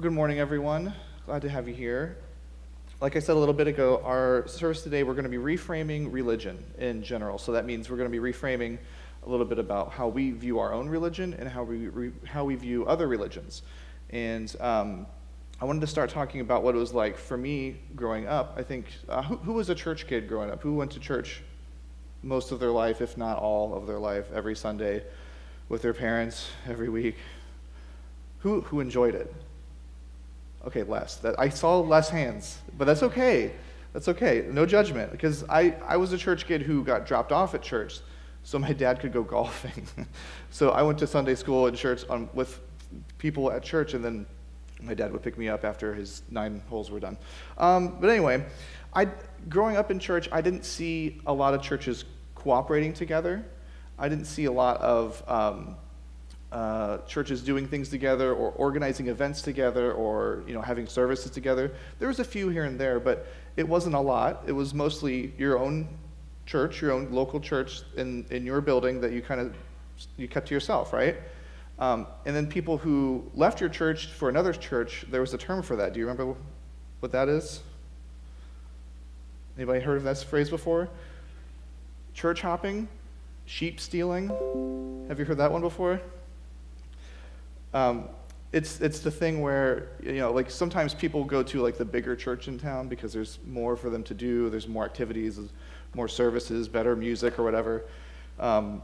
Good morning, everyone. Glad to have you here. Like I said a little bit ago, our service today, we're going to be reframing religion in general. So that means we're going to be reframing a little bit about how we view our own religion and how we, re- how we view other religions. And um, I wanted to start talking about what it was like for me growing up. I think, uh, who, who was a church kid growing up? Who went to church most of their life, if not all of their life, every Sunday with their parents every week? Who, who enjoyed it? Okay, less. That, I saw less hands, but that's okay. That's okay. No judgment. Because I, I was a church kid who got dropped off at church so my dad could go golfing. so I went to Sunday school and church on, with people at church, and then my dad would pick me up after his nine holes were done. Um, but anyway, I, growing up in church, I didn't see a lot of churches cooperating together. I didn't see a lot of um, uh, churches doing things together or organizing events together or you know having services together. There was a few here and there, but it wasn't a lot. It was mostly your own church, your own local church in, in your building that you kind of you kept to yourself, right? Um, and then people who left your church for another church, there was a term for that. Do you remember what that is? Anybody heard of that phrase before? Church hopping, sheep stealing. Have you heard that one before? Um, it's, it's the thing where, you know, like sometimes people go to like the bigger church in town because there's more for them to do, there's more activities, more services, better music or whatever. Um,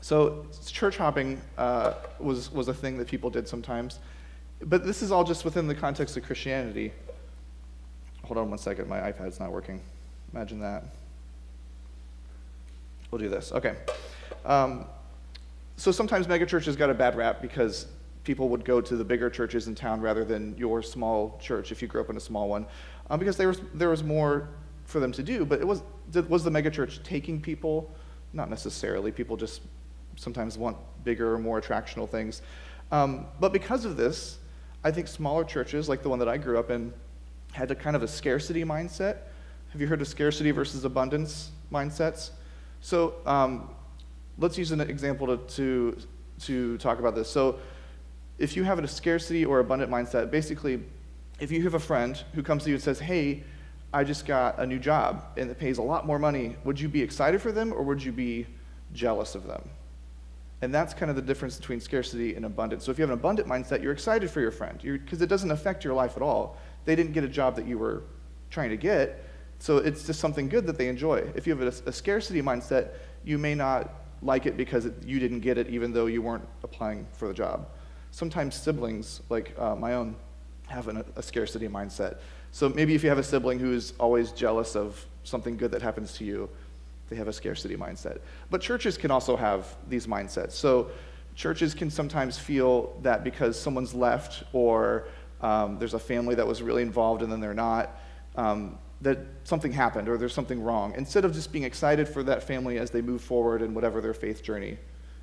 so church hopping uh, was, was a thing that people did sometimes. But this is all just within the context of Christianity. Hold on one second, my iPad's not working. Imagine that. We'll do this. Okay. Um, so sometimes megachurches got a bad rap because people would go to the bigger churches in town rather than your small church if you grew up in a small one, um, because there was, there was more for them to do. But it was, was the megachurch taking people? Not necessarily. People just sometimes want bigger or more attractional things. Um, but because of this, I think smaller churches, like the one that I grew up in, had a kind of a scarcity mindset. Have you heard of scarcity versus abundance mindsets? So um, let's use an example to, to, to talk about this. So if you have a scarcity or abundant mindset, basically, if you have a friend who comes to you and says, hey, I just got a new job and it pays a lot more money, would you be excited for them or would you be jealous of them? And that's kind of the difference between scarcity and abundance. So if you have an abundant mindset, you're excited for your friend because it doesn't affect your life at all. They didn't get a job that you were trying to get, so it's just something good that they enjoy. If you have a, a scarcity mindset, you may not like it because it, you didn't get it even though you weren't applying for the job sometimes siblings, like uh, my own, have an, a scarcity mindset. So maybe if you have a sibling who's always jealous of something good that happens to you, they have a scarcity mindset. But churches can also have these mindsets. So churches can sometimes feel that because someone's left or um, there's a family that was really involved and then they're not, um, that something happened or there's something wrong. Instead of just being excited for that family as they move forward in whatever their faith journey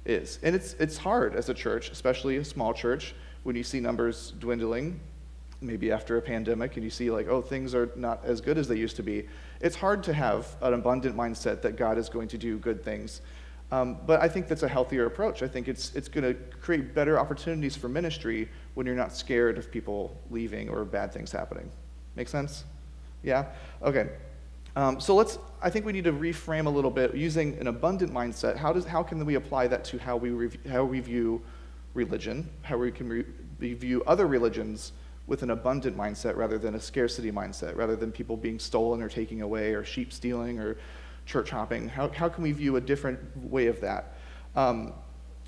is. And it's, it's hard as a church, especially a small church, when you see numbers dwindling, maybe after a pandemic, and you see, like, oh, things are not as good as they used to be. It's hard to have an abundant mindset that God is going to do good things. Um, but I think that's a healthier approach. I think it's, it's going to create better opportunities for ministry when you're not scared of people leaving or bad things happening. Make sense? Yeah? Okay. Um, so let's, I think we need to reframe a little bit using an abundant mindset. How, does, how can we apply that to how we, rev- how we view religion, how we can re- view other religions with an abundant mindset rather than a scarcity mindset, rather than people being stolen or taking away or sheep stealing or church hopping? How, how can we view a different way of that? Um,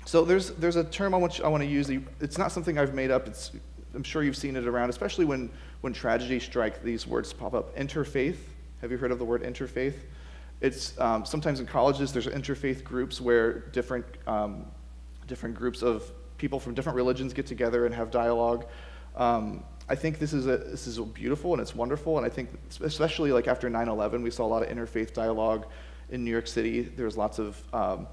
so there's, there's a term I want, I want to use. It's not something I've made up. It's, I'm sure you've seen it around, especially when, when tragedy strikes, these words pop up. Interfaith have you heard of the word interfaith? It's um, sometimes in colleges there's interfaith groups where different um, different groups of people from different religions get together and have dialogue. Um, I think this is a this is beautiful and it's wonderful, and I think especially like after 9/11, we saw a lot of interfaith dialogue in New York City. There was lots of um,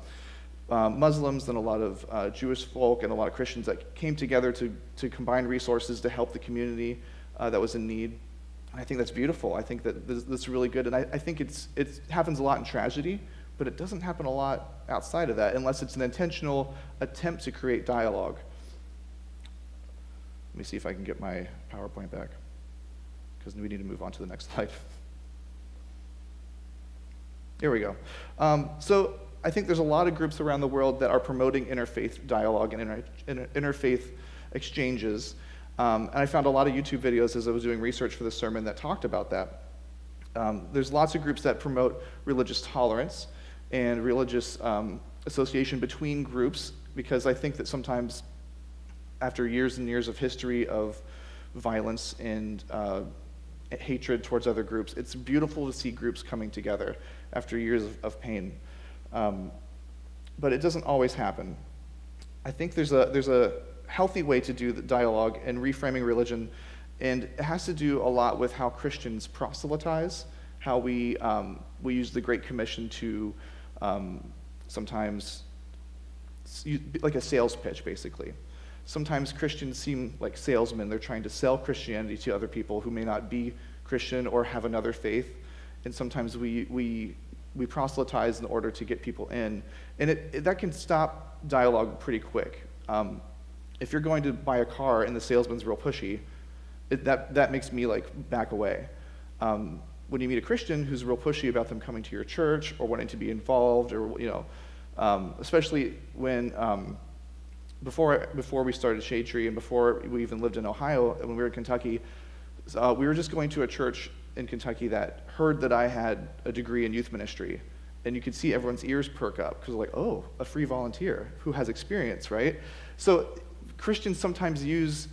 uh, Muslims and a lot of uh, Jewish folk and a lot of Christians that came together to to combine resources to help the community uh, that was in need. I think that's beautiful. I think that this, is really good. And I, I think it's, it happens a lot in tragedy, but it doesn't happen a lot outside of that unless it's an intentional attempt to create dialogue. Let me see if I can get my PowerPoint back, because we need to move on to the next slide. Here we go. Um, so I think there's a lot of groups around the world that are promoting interfaith dialogue and inter, inter, interfaith exchanges. Um, and I found a lot of YouTube videos as I was doing research for this sermon that talked about that. Um, there's lots of groups that promote religious tolerance and religious um, association between groups because I think that sometimes, after years and years of history of violence and uh, hatred towards other groups, it's beautiful to see groups coming together after years of, of pain. Um, but it doesn't always happen. I think there's a, there's a healthy way to do the dialogue and reframing religion, and it has to do a lot with how Christians proselytize, how we, um, we use the Great Commission to um, sometimes, like a sales pitch, basically. Sometimes Christians seem like salesmen. They're trying to sell Christianity to other people who may not be Christian or have another faith. And sometimes we, we we proselytize in order to get people in. And it, it, that can stop dialogue pretty quick. Um, if you're going to buy a car and the salesman's real pushy, it, that, that makes me like back away. Um, when you meet a Christian who's real pushy about them coming to your church or wanting to be involved, or you know, um, especially when um, before before we started Shade Tree and before we even lived in Ohio, when we were in Kentucky, uh, we were just going to a church in Kentucky that heard that I had a degree in youth ministry. And you could see everyone's ears perk up because, like, oh, a free volunteer who has experience, right? So Christians sometimes use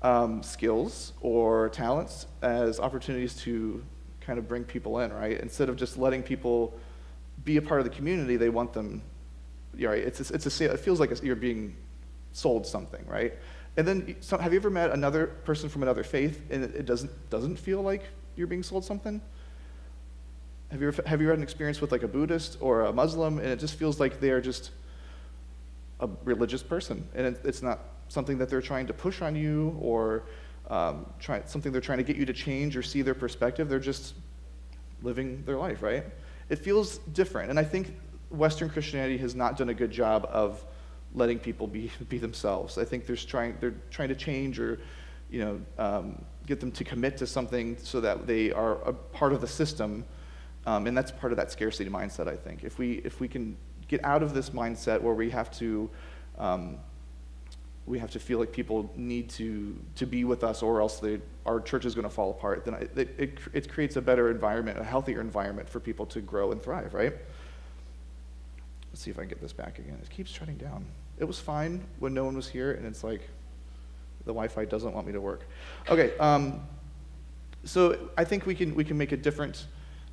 um, skills or talents as opportunities to kind of bring people in, right? Instead of just letting people be a part of the community, they want them, right? It's a, it's a, it feels like you're being sold something, right? And then, so, have you ever met another person from another faith and it, doesn't, doesn't feel like you're being sold something? Have you, ever, have you had an experience with like a Buddhist or a Muslim and it just feels like they're just a religious person and it, it's not something that they're trying to push on you or um, try, something they're trying to get you to change or see their perspective. They're just living their life, right? It feels different. And I think Western Christianity has not done a good job of letting people be, be themselves. I think they're trying, they're trying to change or, you know, um, get them to commit to something so that they are a part of the system. Um, and that's part of that scarcity mindset, I think. If we, if we can get out of this mindset where we have to, um, we have to feel like people need to, to be with us or else they, our church is going to fall apart, then it, it, it creates a better environment, a healthier environment for people to grow and thrive, right? Let's see if I can get this back again. It keeps shutting down. It was fine when no one was here, and it's like, the Wi-Fi doesn't want me to work. Okay, um, so I think we can, we can make a different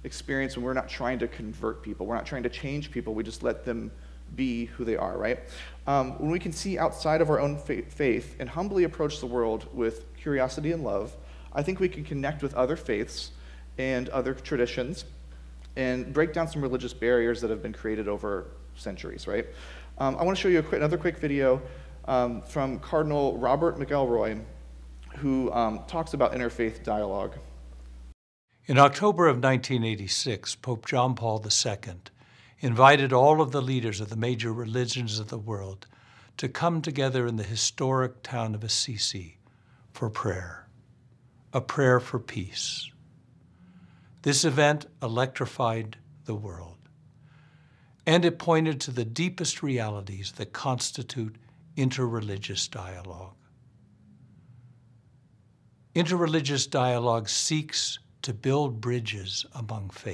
experience when we're not trying to convert people. We're not trying to change people. We just let them be who they are, right? Um, when we can see outside of our own faith and humbly approach the world with curiosity and love, I think we can connect with other faiths and other traditions and break down some religious barriers that have been created over centuries, right? Um, I want to show you quick, another quick video um, from Cardinal Robert McElroy, who um, talks about interfaith dialogue. In October of 1986, Pope John Paul II invited all of the leaders of the major religions of the world to come together in the historic town of Assisi for prayer, a prayer for peace. This event electrified the world, and it pointed to the deepest realities that constitute interreligious dialogue. Interreligious dialogue seeks to build bridges among faiths.